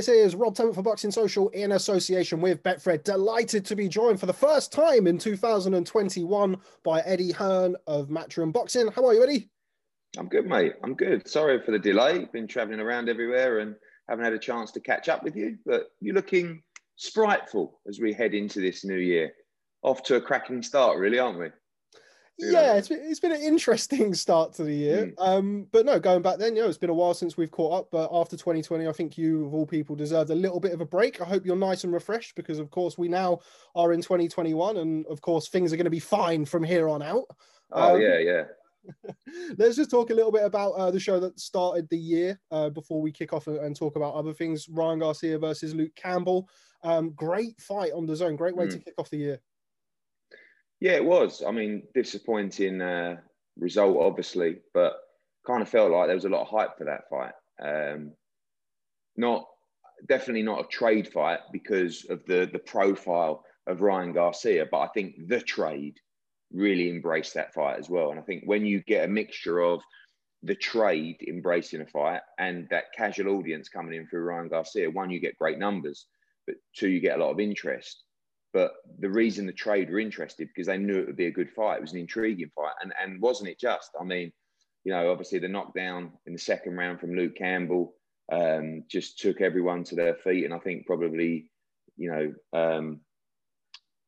This is Rob Tebbutt for Boxing Social in association with Betfred. Delighted to be joined for the first time in 2021 by Eddie Hearn of Matchroom Boxing. How are you, Eddie? I'm good, mate. I'm good. Sorry for the delay. Been traveling around everywhere and haven't had a chance to catch up with you, but you're looking spriteful as we head into this new year. Off to a cracking start, really, aren't we? yeah, it's been, it's been an interesting start to the year. Mm. Um, but no, going back then, you know, it's been a while since we've caught up. But after 2020, I think you, of all people, deserved a little bit of a break. I hope you're nice and refreshed because, of course, we now are in 2021, and of course, things are going to be fine from here on out. Oh um, yeah, yeah. let's just talk a little bit about uh, the show that started the year uh, before we kick off and, and, talk about other things. Ryan Garcia versus Luke Campbell. Um, great fight on DAZN. Great way mm. to kick off the year. Yeah, it was. I mean, disappointing uh, result, obviously, but kind of felt like there was a lot of hype for that fight. Um, not definitely not a trade fight because of the the profile of Ryan Garcia, but I think the trade really embraced that fight as well. And I think when you get a mixture of the trade embracing a fight and that casual audience coming in through Ryan Garcia, one, you get great numbers, but two, you get a lot of interest. But the reason the trade were interested because they knew it would be a good fight. It was an intriguing fight, and and wasn't it just? I mean, you know, obviously the knockdown in the second round from Luke Campbell um, just took everyone to their feet, and I think probably, you know, um,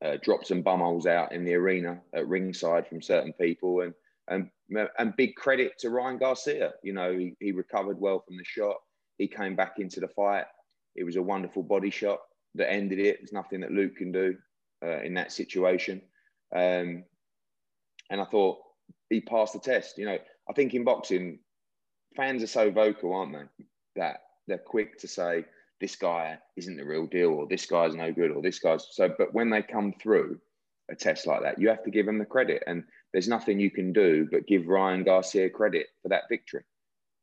uh, dropped some bumholes out in the arena at ringside from certain people, and and and big credit to Ryan Garcia. You know, he, he recovered well from the shot. He came back into the fight. It was a wonderful body shot that ended it. There's nothing that Luke can do uh, in that situation. Um, and I thought he passed the test. You know, I think in boxing, fans are so vocal, aren't they? That they're quick to say this guy isn't the real deal, or this guy's no good, or this guy's so. But when they come through a test like that, you have to give them the credit. And there's nothing you can do but give Ryan Garcia credit for that victory.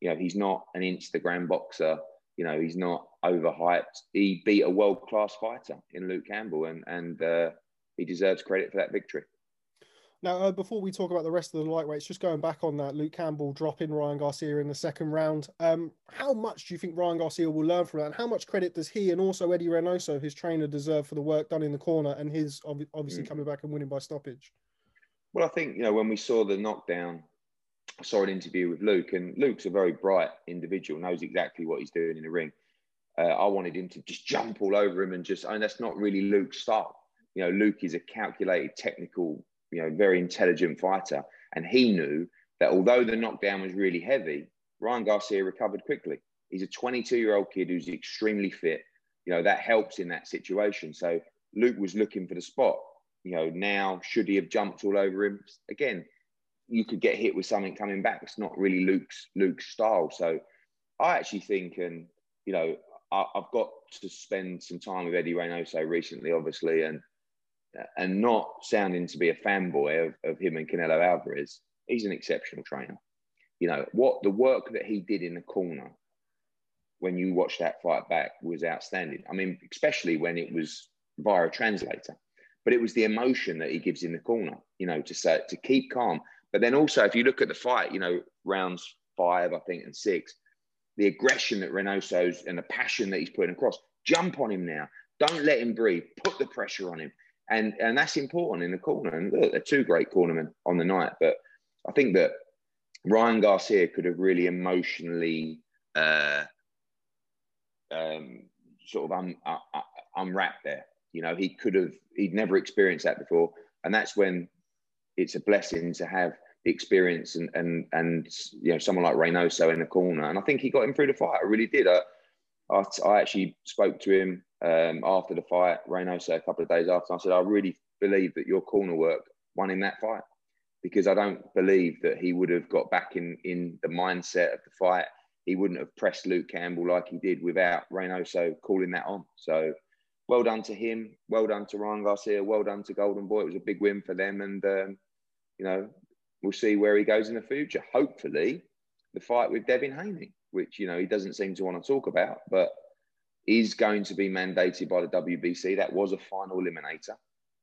You know, he's not an Instagram boxer you know, he's not overhyped. He beat a world class fighter in Luke Campbell, and and uh, he deserves credit for that victory. Now, uh, before we talk about the rest of the lightweights, just going back on that, Luke Campbell dropping Ryan Garcia in the second round. Um, how much do you think Ryan Garcia will learn from that? And how much credit does he and also Eddie Reynoso, his trainer, deserve for the work done in the corner and his obviously mm. coming back and winning by stoppage? Well, I think, you know, when we saw the knockdown I saw an interview with Luke, and Luke's a very bright individual, knows exactly what he's doing in the ring. Uh, I wanted him to just jump all over him and just, mean, that's not really Luke's style. You know, Luke is a calculated, technical, you know, very intelligent fighter. And he knew that although the knockdown was really heavy, Ryan Garcia recovered quickly. He's a 22 year old kid who's extremely fit. You know, that helps in that situation. So Luke was looking for the spot. You know, now should he have jumped all over him? Again, you could get hit with something coming back. It's not really Luke's Luke's style. So I actually think, and you know, I, have got to spend some time with Eddie Reynoso recently, obviously, and and not sounding to be a fanboy of, of him and Canelo Alvarez. He's an exceptional trainer. You know what the work that he did in the corner when you watch that fight back was outstanding. I mean, especially when it was via a translator, but it was the emotion that he gives in the corner. You know, to say to keep calm but then also, if you look at the fight, you know, rounds five, I think, and six, the aggression that Reynoso's and the passion that he's putting across, jump on him now. Don't let him breathe. Put the pressure on him. And, and that's important in the corner. And look, they're two great cornermen on the night. But I think that Ryan Garcia could have really emotionally uh, um, sort of un, uh, uh, unwrapped there. You know, he could have, he'd never experienced that before. And that's when it's a blessing to have the experience and and and you know someone like Reynoso in the corner. And I think he got him through the fight. I really did. I, I, I actually spoke to him um, after the fight, Reynoso, a couple of days after. I said, I really believe that your corner work won in that fight because I don't believe that he would have got back in in the mindset of the fight. He wouldn't have pressed Luke Campbell like he did without Reynoso calling that on. So well done to him. Well done to Ryan Garcia. Well done to Golden Boy. It was a big win for them. And um, you know, we'll see where he goes in the future. Hopefully, the fight with Devin Haney, which you know he doesn't seem to want to talk about, but is going to be mandated by the WBC. That was a final eliminator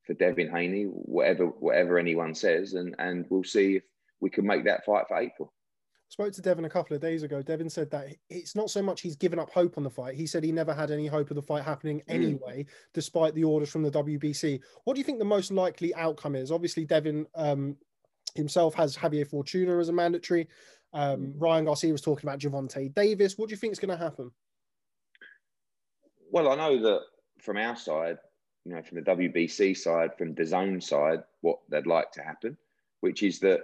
for Devin Haney, whatever whatever anyone says, and and we'll see if we can make that fight for April. I spoke to Devin a couple of days ago. Devin said that it's not so much he's given up hope on the fight. He said he never had any hope of the fight happening hmm. anyway, mm. despite the orders from the WBC. What do you think the most likely outcome is? Obviously, Devin um, himself has Javier Fortuna as a mandatory. Um, hmm. Ryan Garcia was talking about Gervonta Davis. What do you think is going to happen? Well, I know that from our side, you know, from the WBC side, from DAZN side, what they'd like to happen, which is that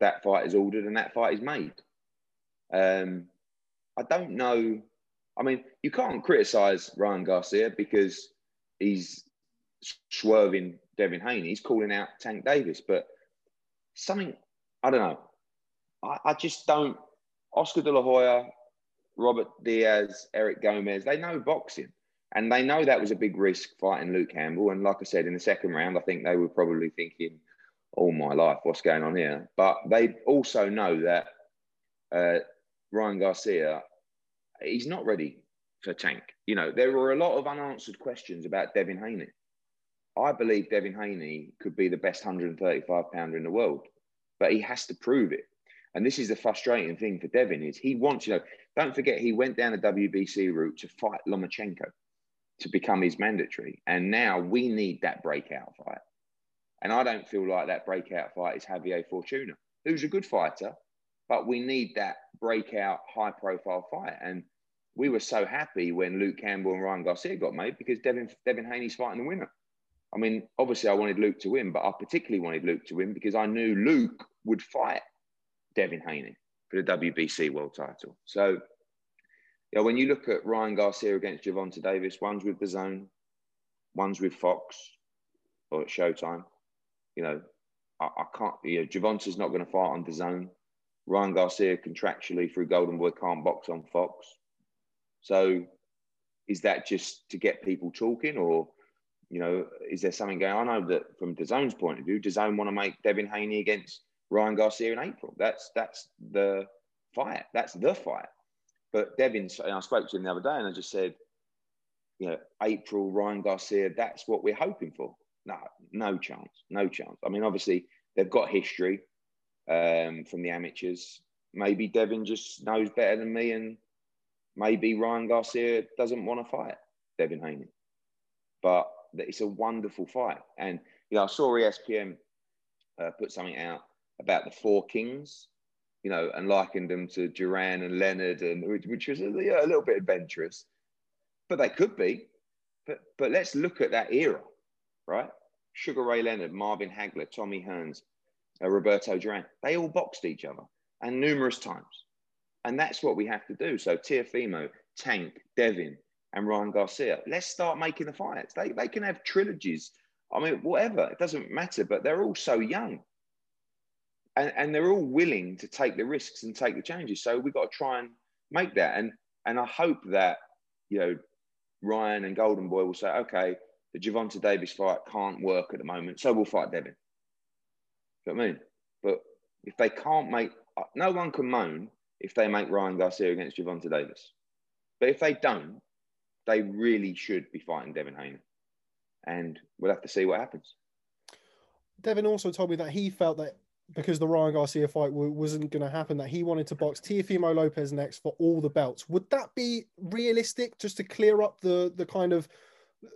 that fight is ordered and that fight is made. Um, I don't know. I mean, you can't criticize Ryan Garcia because he's swerving Devin Haney. He's calling out Tank Davis, but something I don't know. I, I just don't. Oscar De La Hoya, Robert Diaz, Eric Gomez, they know boxing. And they know that was a big risk fighting Luke Campbell. And like I said, in the second round, I think they were probably thinking, all my life, what's going on here? But they also know that uh, Ryan Garcia, he's not ready for Tank. You know, there were a lot of unanswered questions about Devin Haney. I believe Devin Haney could be the best 135 pounder in the world, but he has to prove it. And this is the frustrating thing for Devin is he wants, you know, don't forget he went down the WBC route to fight Lomachenko to become his mandatory. And now we need that breakout fight. And I don't feel like that breakout fight is Javier Fortuna, who's a good fighter, but we need that breakout high profile fight. And we were so happy when Luke Campbell and Ryan Garcia got made because Devin, Devin Haney's fighting the winner. I mean, obviously, I wanted Luke to win, but I particularly wanted Luke to win because I knew Luke would fight Devin Haney for the WBC world title. So yeah, when you look at Ryan Garcia against Gervonta Davis, one's with DAZN, one's with Fox or at Showtime. You know, I, I can't, you know, Gervonta's not going to fight on DAZN. Ryan Garcia contractually through Golden Boy can't box on Fox. So is that just to get people talking or, you know, is there something going on? I know that from DAZN's point of view, DAZN want to make Devin Haney against Ryan Garcia in April. That's that's the fight. That's the fight. But Devin, I spoke to him the other day and I just said, you know, April, Ryan Garcia, that's what we're hoping for. No, no chance, no chance. I mean, obviously, they've got history um, from the amateurs. Maybe Devin just knows better than me, and maybe Ryan Garcia doesn't want to fight Devin Haney. But it's a wonderful fight. And, you know, I saw ESPN uh, put something out about the four kings you know, and likened them to Duran and Leonard, and which, was a, yeah, a little bit adventurous, but they could be. But but let's look at that era, right? Sugar Ray Leonard, Marvin Hagler, Tommy Hearns, uh, Roberto Duran, they all boxed each other and numerous times. And that's what we have to do. So Teofimo, Tank, Devin, and Ryan Garcia, let's start making the fights. They, they can have trilogies. I mean, whatever, it doesn't matter, but they're all so young and, and they're all willing to take the risks and take the changes. So we've got to try and make that. And and I hope that you know Ryan and Golden Boy will say, okay, the Gervonta Davis fight can't work at the moment, so we'll fight Devin. You know what I mean? But if they can't make, no one can moan if they make Ryan Garcia against Gervonta Davis. But if they don't, they really should be fighting Devin Haney. And we'll have to see what happens. Devin also told me that he felt that because the Ryan Garcia fight wasn't going to happen, that he wanted to box Teofimo Lopez next for all the belts. Would that be realistic, just to clear up the the kind of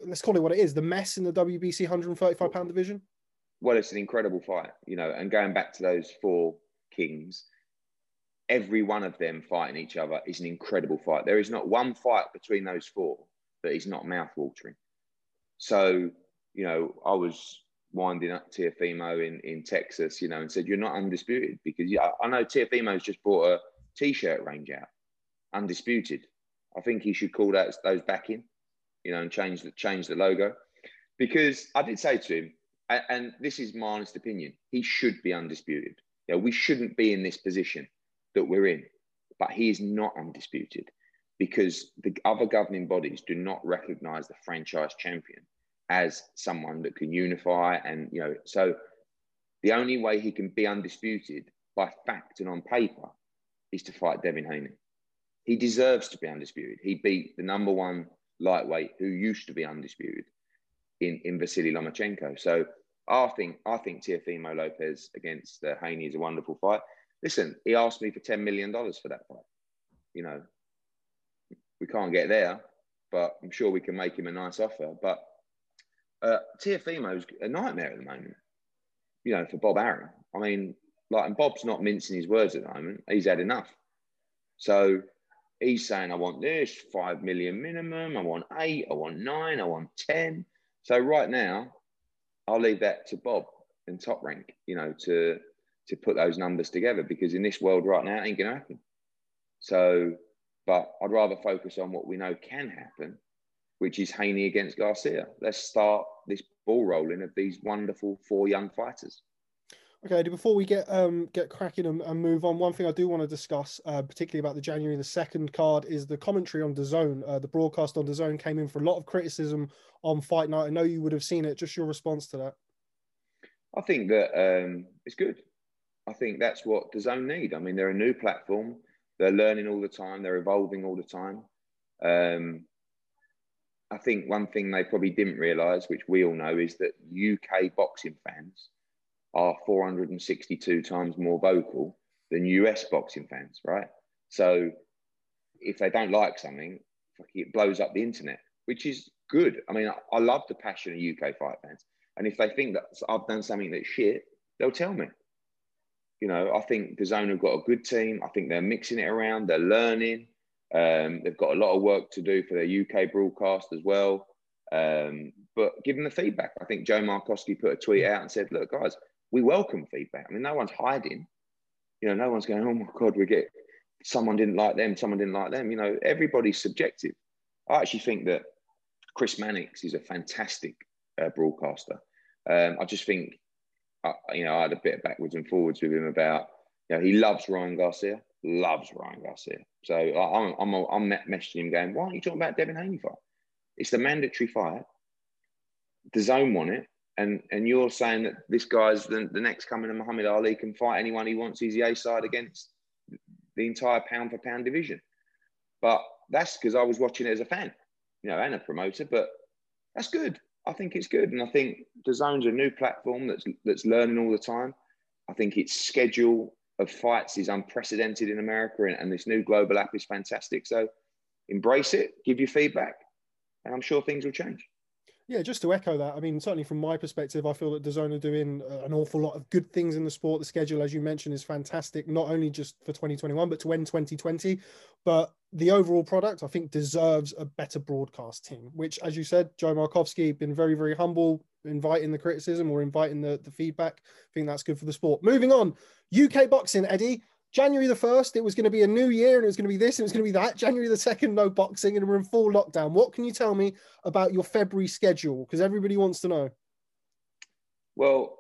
let's call it what it is, the mess in the WBC 135 pound division? Well, it's an incredible fight, you know, and going back to those four kings, every one of them fighting each other is an incredible fight. There is not one fight between those four that is not mouth watering. So, you know, I was winding up Teofimo in, in Texas, you know, and said, You're not undisputed because yeah, I know Teofimo's just bought a t shirt range out, undisputed. I think he should call that those back in, you know, and change the change the logo. Because I did say to him, and, and this is my honest opinion, he should be undisputed. You know, we shouldn't be in this position that we're in, but he is not undisputed because the other governing bodies do not recognize the franchise champion as someone that can unify and you know so the only way he can be undisputed by fact and on paper is to fight Devin Haney. He deserves to be undisputed. He beat the number one lightweight who used to be undisputed. in, in Vasily Lomachenko. So I think I think Teofimo Lopez against uh, Haney is a wonderful fight. Listen, he asked me for ten million dollars for that fight. You know, we can't get there, but I'm sure we can make him a nice offer. But uh, Teofimo's a nightmare at the moment. You know, for Bob Arum. I mean, like, and Bob's not mincing his words at the moment. He's had enough. So he's saying, I want this five million minimum. I want eight. I want nine. I want ten. So right now, I'll leave that to Bob and Top Rank. You know, to to put those numbers together because in this world right now, it ain't gonna happen. So, but I'd rather focus on what we know can happen, which is Haney against Garcia. Let's start this ball rolling of these wonderful four young fighters. Okay, before we get um get cracking and, and move on, one thing I do want to discuss, uh, particularly about the January the second card, is the commentary on DAZN. Uh, the broadcast on DAZN came in for a lot of criticism on Fight Night. I know you would have seen it. Just your response to that? I think that um, it's good. I think that's what DAZN need. I mean, they're a new platform. They're learning all the time. They're evolving all the time. Um, I think one thing they probably didn't realise, which we all know, is that UK boxing fans are 462 times more vocal than US boxing fans, right? So if they don't like something, it blows up the internet, which is good. I mean, I, I love the passion of UK fight fans. And if they think that I've done something that's shit, they'll tell me. You know, I think DAZN have got a good team. I think they're mixing it around. They're learning. Um, they've got a lot of work to do for their UK broadcast as well. Um, but give them the feedback. I think Joe Markowski put a tweet out and said, "Look, guys, we welcome feedback. I mean, no one's hiding. You know, no one's going, oh my God, we get someone didn't like them, someone didn't like them. You know, everybody's subjective. I actually think that Chris Mannix is a fantastic uh, broadcaster. Um, I just think, you know, I had a bit of backwards and forwards with him about, you know, he loves Ryan Garcia, loves Ryan Garcia. So I, I'm, I'm, I'm messaging him going, why aren't you talking about Devin Haney fight? It's the mandatory fight. DAZN won it and and you're saying that this guy's the, the next coming of Muhammad Ali can fight anyone he wants. He's the A side against the entire pound for pound division. But that's because I was watching it as a fan, you know, and a promoter. But that's good. I think it's good, and I think DAZN's a new platform that's that's learning all the time. I think its schedule of fights is unprecedented in America, and, and this new global app is fantastic. So embrace it, give your feedback, and I'm sure things will change. Yeah, just to echo that, I mean, certainly from my perspective, I feel that DAZN are doing uh, an awful lot of good things in the sport. The schedule, as you mentioned, is fantastic, not only just for 2021, but to end 2020. But the overall product, I think, deserves a better broadcast team, which, as you said, Joe Markowski, been very, very humble, inviting the criticism or inviting the, the feedback. I think that's good for the sport. Moving on, UK boxing, Eddie. January the 1st, it was going to be a new year and it was going to be this and it was going to be that. January the 2nd, no boxing and we're in full lockdown. What can you tell me about your February schedule? Because everybody wants to know. Well,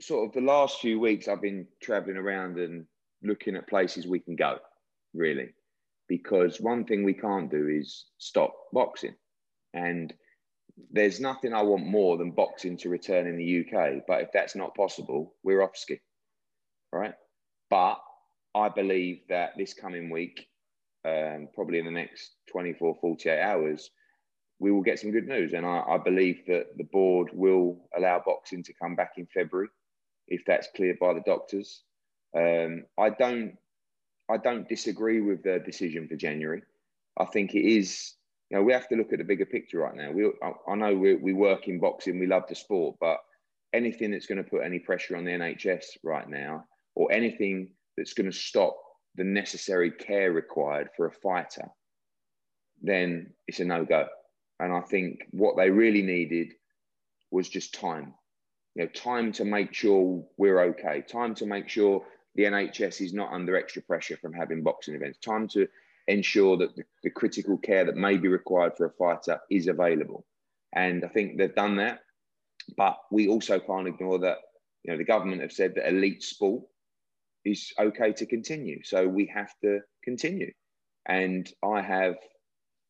sort of the last few weeks, I've been traveling around and looking at places we can go, really. Because one thing we can't do is stop boxing. And there's nothing I want more than boxing to return in the UK. But if that's not possible, we're off ski. Right. But I believe that this coming week, um, probably in the next 24, 48 hours, we will get some good news. And I, I, believe that the board will allow boxing to come back in February if that's cleared by the doctors. Um, I don't I don't disagree with the decision for January. I think it is, you know, we have to look at the bigger picture right now. We, I, I know we, we work in boxing, we love the sport, but anything that's going to put any pressure on the NHS right now or anything that's going to stop the necessary care required for a fighter, then it's a no go. And I think what they really needed was just time. You know, time to make sure we're okay, time to make sure the NHS is not under extra pressure from having boxing events, time to ensure that the, the critical care that may be required for a fighter is available. And I think they've done that. But we also can't ignore that, you know, the government have said that elite sport is okay to continue. So we have to continue. And I have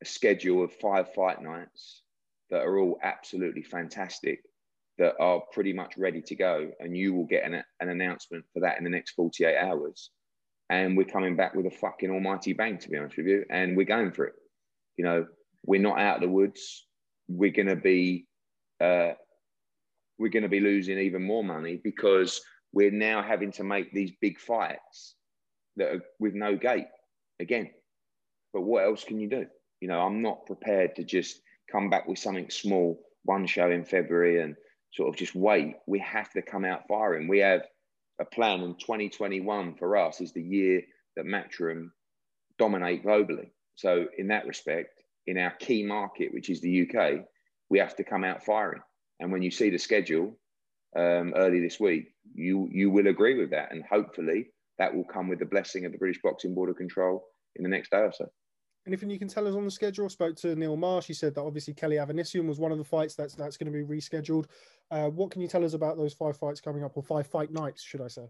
a schedule of five fight nights that are all absolutely fantastic, that are pretty much ready to go. And you will get an, an announcement for that in the next 48 hours. And we're coming back with a fucking almighty bang, to be honest with you. And we're going for it. You know, we're not out of the woods. We're going to be uh, we're going to be losing even more money because we're now having to make these big fights that are with no gate again. But what else can you do? You know, I'm not prepared to just come back with something small, one show in February, and sort of just wait. We have to come out firing. We have a plan in 2021 for us is the year that Matchroom dominate globally. So in that respect, in our key market, which is the UK, we have to come out firing. And when you see the schedule um, early this week, you you will agree with that, and hopefully that will come with the blessing of the British Boxing Board of Control in the next day or so. Anything you can tell us on the schedule? I spoke to Neil Marsh. He said that obviously Kelly Avanesyan was one of the fights that's that's going to be rescheduled. Uh, what can you tell us about those five fights coming up, or five fight nights, should I say?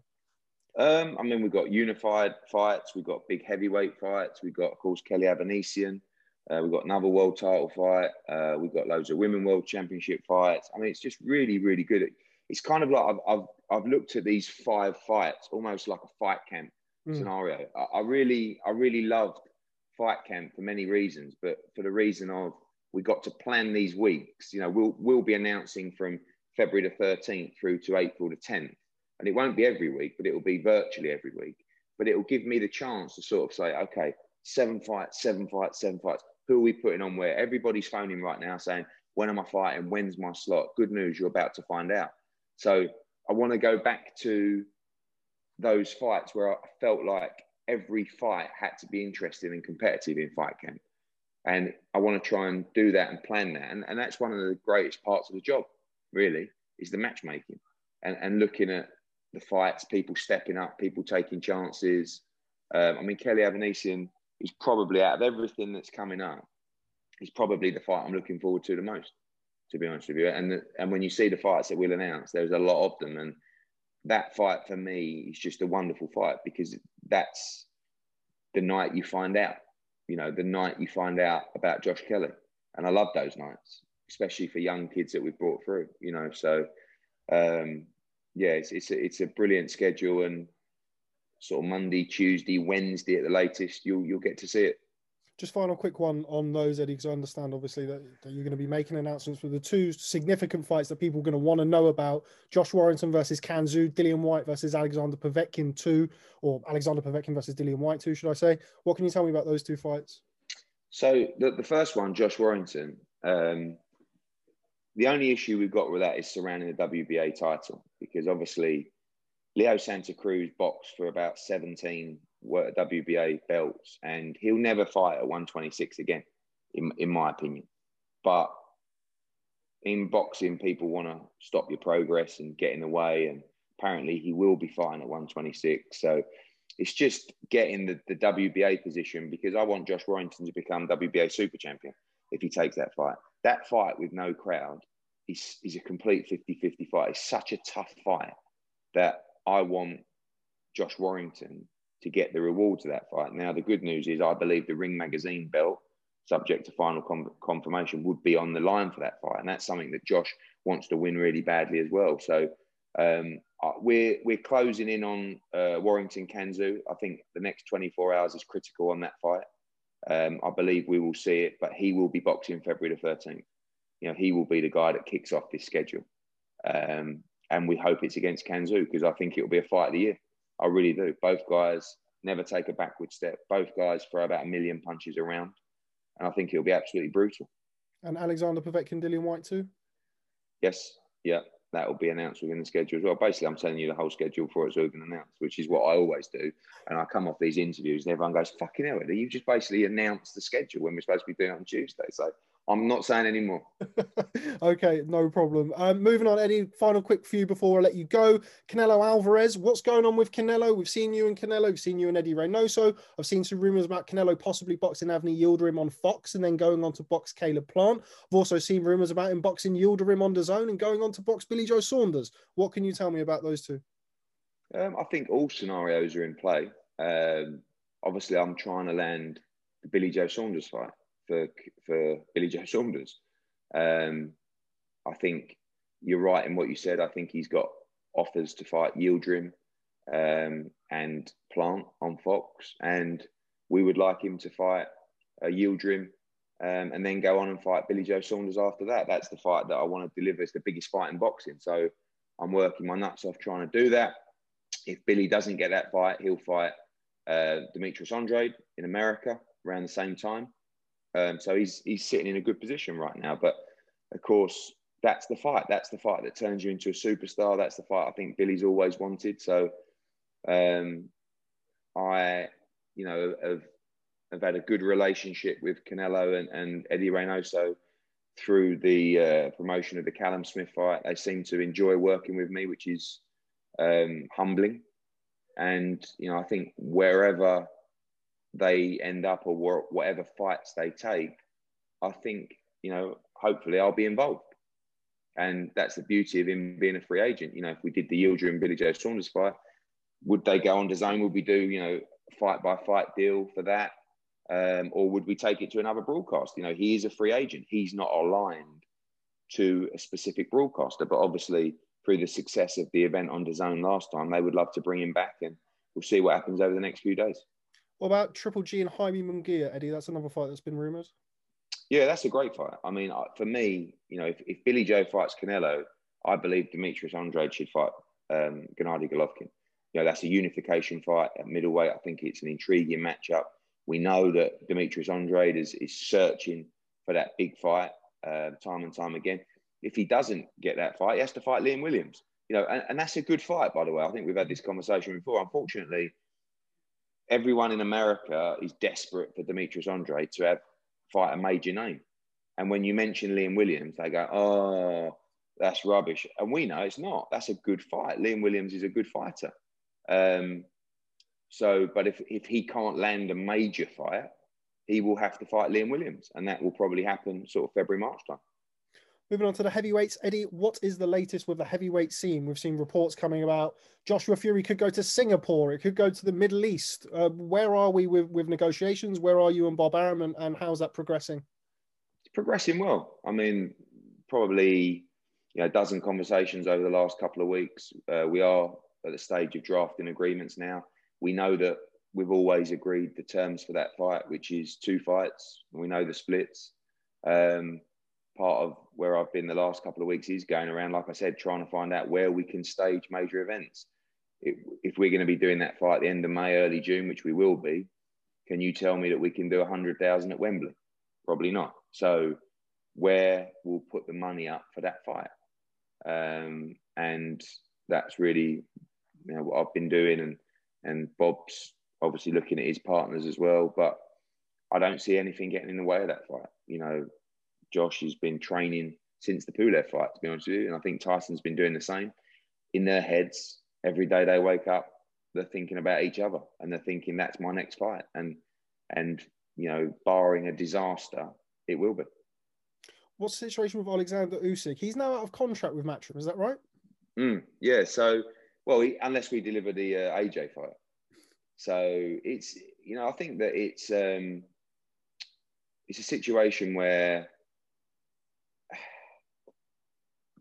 Um, I mean, we've got unified fights, we've got big heavyweight fights, we've got, of course, Kelly Avanesyan, uh, we've got another world title fight, uh, we've got loads of women world championship fights. I mean, it's just really, really good. It's kind of like I've, I've, I've looked at these five fights almost like a fight camp mm. scenario. I, I really, I really loved fight camp for many reasons, but for the reason of we got to plan these weeks. You know, we'll we'll be announcing from February the 13th through to April the 10th and it won't be every week, but it will be virtually every week. But it will give me the chance to sort of say, okay, seven fights, seven fights, seven fights. Who are we putting on where? Everybody's phoning right now saying, when am I fighting? When's my slot? Good news, you're about to find out. So I want to go back to those fights where I felt like every fight had to be interesting and competitive in fight camp. And I want to try and do that and plan that. And, and that's one of the greatest parts of the job, really, is the matchmaking and, and looking at the fights, people stepping up, people taking chances. Um, I mean, Kelly Avanesyan is probably out of everything that's coming up, he's probably the fight I'm looking forward to the most, to be honest with you. And the, and when you see the fights that we'll announce, there's a lot of them, and that fight for me is just a wonderful fight because that's the night you find out. You know, the night you find out about Josh Kelly, and I love those nights, especially for young kids that we've brought through. You know, so um, yeah, it's it's a, it's a brilliant schedule, and sort of Monday, Tuesday, Wednesday at the latest, you'll you'll get to see it. Just final quick one on those, Eddie, because I understand obviously that, that, you're going to be making announcements for the two significant fights that people are going to want to know about: Josh Warrington versus Can Xu, Dillian Whyte versus Alexander Povetkin two, or Alexander Povetkin versus Dillian Whyte two, should I say? What can you tell me about those two fights? So the, the first one, Josh Warrington. Um, the only issue we've got with that is surrounding the WBA title because obviously Leo Santa Cruz boxed for about 17 WBA belts and he'll never fight at 126 again, in, in my opinion. But in boxing, people want to stop your progress and get in the way. And apparently, he will be fighting at 126. So it's just getting the, the WBA position because I want Josh Warrington to become WBA super champion if he takes that fight. That fight with no crowd is, is a complete 50 50 fight. It's such a tough fight that I want Josh Warrington to get the rewards of that fight. Now, the good news is I believe the Ring Magazine belt, subject to final com- confirmation, would be on the line for that fight. And that's something that Josh wants to win really badly as well. So um, we're, we're closing in on uh, Warrington Can Xu. I think the next 24 hours is critical on that fight. Um, I believe we will see it, but he will be boxing February the 13th. You know, he will be the guy that kicks off this schedule. Um, and we hope it's against Can Xu because I think it'll be a fight of the year. I really do. Both guys never take a backward step. Both guys throw about a million punches around. And I think it'll be absolutely brutal. And Alexander Povetkin, Dillian Whyte too? Yes. Yeah that will be announced within the schedule as well. Basically, I'm telling you the whole schedule before it's even announced, which is what I always do. And I come off these interviews and everyone goes, fucking hell, you just basically announced the schedule when we're supposed to be doing it on Tuesday. So I'm not saying anymore. okay, no problem. Um, moving on, any final quick few before I let you go. Canelo Alvarez, what's going on with Canelo? We've seen you and Canelo, we've seen you and Eddie Reynoso. I've seen some rumors about Canelo possibly boxing Avni Yildirim on Fox and then going on to box Caleb Plant. I've also seen rumors about him boxing Yildirim on DAZN and going on to box Billy Joe Saunders. What can you tell me about those two? Um, I think all scenarios are in play. Um, obviously, I'm trying to land the Billy Joe Saunders fight for for Billy Joe Saunders. Um, I think you're right in what you said. I think he's got offers to fight Yildirim um, and Plant on Fox, and we would like him to fight uh, um, and then go on and fight Billy Joe Saunders after that. That's the fight that I want to deliver. It's the biggest fight in boxing. So I'm working my nuts off trying to do that. If Billy doesn't get that fight, he'll fight uh, Demetrius Andrade in America around the same time. Um, so he's he's sitting in a good position right now. But of course, that's the fight. That's the fight that turns you into a superstar. That's the fight I think Billy's always wanted. So um, I, you know, have, have had a good relationship with Canelo and, and Eddie Reynoso through the uh, promotion of the Callum Smith fight. They seem to enjoy working with me, which is um, humbling. And, you know, I think wherever they end up or whatever fights they take, I think, you know, hopefully I'll be involved. And that's the beauty of him being a free agent. You know, if we did the Yildirim Billy Joe Saunders fight, would they go on DAZN? Would we do, you know, fight by fight deal for that? Um, or would we take it to another broadcast? You know, he is a free agent. He's not aligned to a specific broadcaster, but obviously through the success of the event on DAZN last time, they would love to bring him back and we'll see what happens over the next few days. What about Triple G and Jaime Munguia, Eddie? That's another fight that's been rumoured. Yeah, that's a great fight. I mean, for me, you know, if, if Billy Joe fights Canelo, I believe Demetrius Andrade should fight um, Gennady Golovkin. You know, that's a unification fight at middleweight. I think it's an intriguing matchup. We know that Demetrius Andrade is, is searching for that big fight uh, time and time again. If he doesn't get that fight, he has to fight Liam Williams. You know, and, and that's a good fight, by the way. I think we've had this conversation before. Unfortunately, everyone in America is desperate for Demetrius Andrade to have fight a major name. And when you mention Liam Williams, they go, "Oh, that's rubbish." And we know it's not. That's a good fight. Liam Williams is a good fighter. Um, so, but if if he can't land a major fight, he will have to fight Liam Williams, and that will probably happen sort of February March time. Moving on to the heavyweights, Eddie, what is the latest with the heavyweight scene? We've seen reports coming about Joshua Fury could go to Singapore, it could go to the Middle East. Uh, where are we with, with negotiations? Where are you and Bob Arum, and, and how's that progressing? It's progressing well. I mean, probably you know, a dozen conversations over the last couple of weeks. Uh, we are at the stage of drafting agreements now. We know that we've always agreed the terms for that fight, which is two fights. We know the splits. Um, part of where I've been the last couple of weeks is going around, like I said, trying to find out where we can stage major events. If, if we're going to be doing that fight at the end of May, early June, which we will be, can you tell me that we can do 100,000 at Wembley? Probably not. So, where we'll put the money up for that fight? Um, and that's really you know, what I've been doing. And, and Bob's obviously looking at his partners as well. But I don't see anything getting in the way of that fight. You know, Josh has been training since the Pulev fight, to be honest with you. And I think Tyson's been doing the same. In their heads, every day they wake up, they're thinking about each other and they're thinking, that's my next fight. And, and you know, barring a disaster, it will be. What's the situation with Alexander Usyk? He's now out of contract with Matchroom, is that right? Mm, yeah. So, well, he, unless we deliver the uh, AJ fight. So it's, you know, I think that it's, um, it's a situation where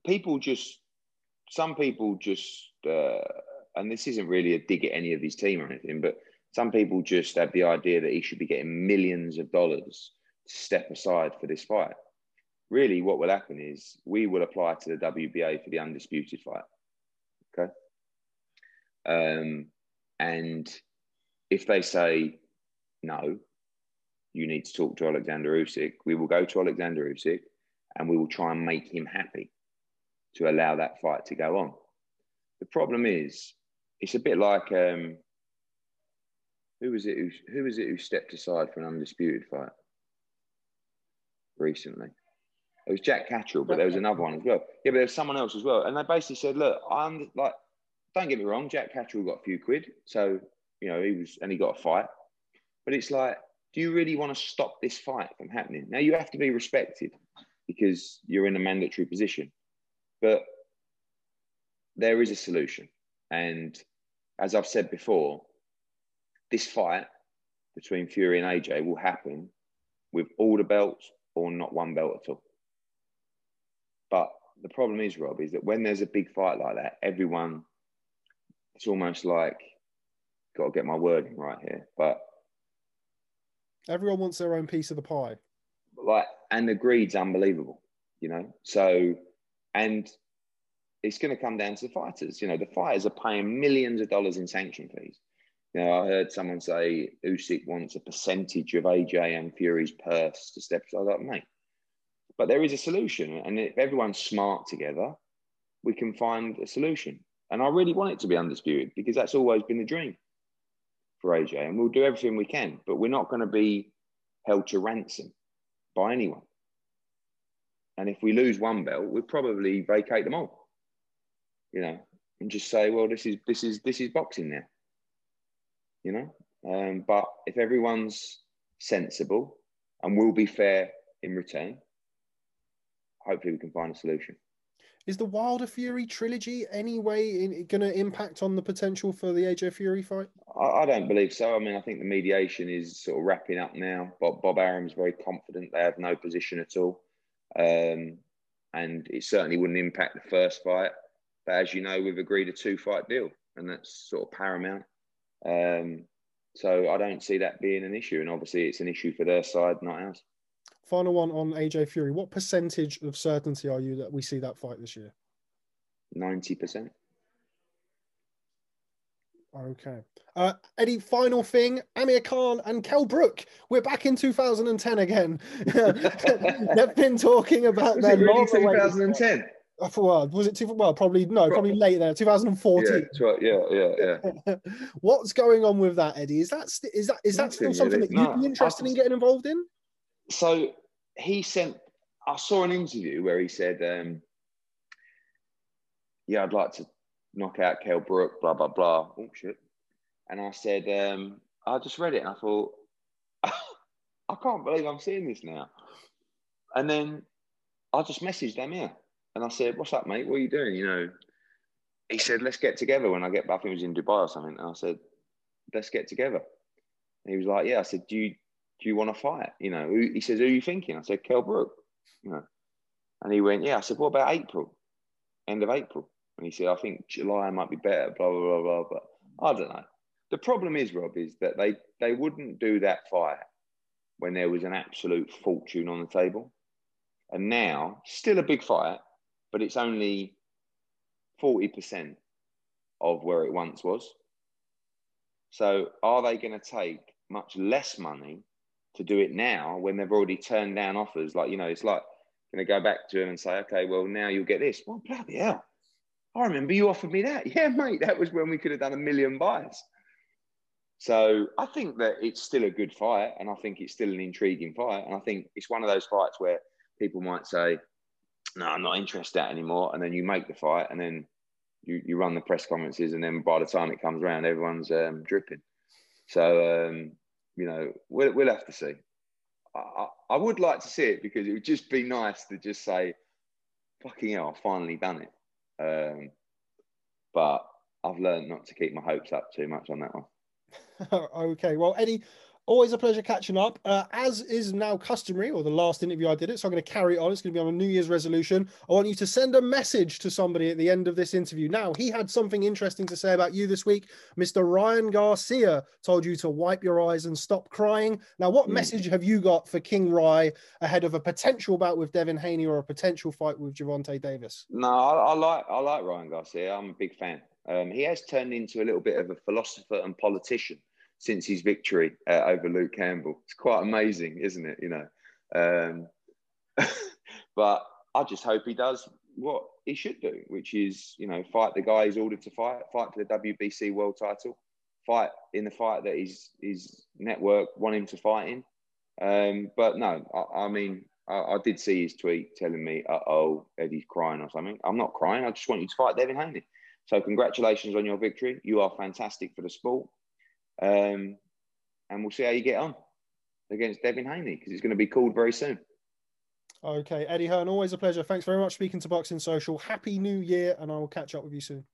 people just some people just uh, and this isn't really a dig at any of his team or anything, but some people just have the idea that he should be getting millions of dollars to step aside for this fight. Really, what will happen is we will apply to the WBA for the undisputed fight. Okay. Um, and if they say no, you need to talk to Alexander Usyk, we will go to Alexander Usyk and we will try and make him happy to allow that fight to go on. The problem is, it's a bit like um, who was it? Who, who was it who stepped aside for an undisputed fight recently? It was Jack Catterall, but there was another one as well. Yeah, but there was someone else as well, and they basically said, "Look, I'm like, don't get me wrong, Jack Catterall got a few quid, so you know he was, and he got a fight, but it's like." Do you really want to stop this fight from happening? Now you have to be respected because you're in a mandatory position. But there is a solution. And as I've said before, this fight between Fury and AJ will happen with all the belts or not one belt at all. But the problem is, Rob, is that when there's a big fight like that, everyone, it's almost like, got to get my wording right here, but everyone wants their own piece of the pie. like, and the greed's unbelievable, you know. So, and it's going to come down to the fighters. You know, the fighters are paying millions of dollars in sanction fees. You know, I heard someone say Usyk wants a percentage of AJ and Fury's purse to step. Was like, mate, but there is a solution, and if everyone's smart together, we can find a solution. And I really want it to be undisputed because that's always been the dream for AJ, and we'll do everything we can. But we're not going to be held to ransom by anyone. And if we lose one belt, we'll probably vacate them all. You know, and just say, well, this is this is this is boxing now. You know, um, but if everyone's sensible and will be fair in return, hopefully we can find a solution. Is the Wilder Fury trilogy anyway going to impact on the potential for the AJ Fury fight? I, I, don't believe so. I mean, I think the mediation is sort of wrapping up now. Bob, Bob Arum's very confident they have no position at all. Um, and it certainly wouldn't impact the first fight. But as you know, we've agreed a two fight deal, and that's sort of paramount. Um, so I don't see that being an issue. And obviously, it's an issue for their side, not ours. Final one on AJ Fury. What percentage of certainty are you that we see that fight this year? 90%. Okay. Uh, Eddie, final thing Amir Khan and Kell Brook. We're back in 2010 again. They've been talking about was their really 2010. Well, was it too well? Probably no, probably late there, 2014. Yeah, yeah, yeah, yeah. What's going on with that, Eddie? Is that is that is that still something that you'd be interested in getting involved in? so he sent. I saw an interview where he said, um, "Yeah, I'd like to knock out Kell Brook." Blah blah blah. Oh shit! And I said, um, I just read it and I thought, I can't believe I'm seeing this now. And then I just messaged here and I said, "What's up, mate? What are you doing?" You know, he said, "Let's get together when I get back." It was in Dubai or something. And I said, "Let's get together." And he was like, "Yeah." I said, "Do you do you want to fight? You know, he says, who are you thinking? I said, Kell Brook. You know, and he went, yeah. I said, what about April? End of April. And he said, I think July might be better, blah, blah, blah, blah. But I don't know. The problem is, Rob, is that they, they wouldn't do that fight when there was an absolute fortune on the table. And now, still a big fight, but it's only 40% of where it once was. So are they going to take much less money to do it now when they've already turned down offers. Like, you know, it's like going to go back to him and say, okay, well, now you'll get this. Well, bloody hell. I remember you offered me that. Yeah, mate, that was when we could have done a million buys. So I think that it's still a good fight, and I think it's still an intriguing fight. And I think it's one of those fights where people might say, "No, I'm not interested anymore," and then you make the fight, and then you, you run the press conferences, and then by the time it comes around, everyone's um, dripping. So um, you know, we'll, we'll have to see. I, I would like to see it because it would just be nice to just say, fucking hell, I've finally done it. Um, but I've learned not to keep my hopes up too much on that one. okay. Well, Eddie, Always a pleasure catching up. Uh, as is now customary, or the last interview I did it, so I'm going to carry on. It's going to be on a New Year's resolution. I want you to send a message to somebody at the end of this interview. Now, he had something interesting to say about you this week. Mr. Ryan Garcia told you to wipe your eyes and stop crying. Now, what mm. message have you got for King Ry ahead of a potential bout with Devin Haney or a potential fight with Gervonta Davis? No, I, I like I like Ryan Garcia. I'm a big fan. Um, he has turned into a little bit of a philosopher and politician since his victory uh, over Luke Campbell. It's quite amazing, isn't it? You know, um, but I just hope he does what he should do, which is you know fight the guy he's ordered to fight, fight for the WBC world title, fight in the fight that his his network want him to fight in. Um, but no, I, I mean. I, did see his tweet telling me, "Uh oh, Eddie's crying or something." I'm not crying. I just want you to fight Devin Haney. So, congratulations on your victory. You are fantastic for the sport. Um, and we'll see how you get on against Devin Haney because it's going to be called very soon. Okay, Eddie Hearn, always a pleasure. Thanks very much speaking to Boxing Social. Happy New Year, and I will catch up with you soon.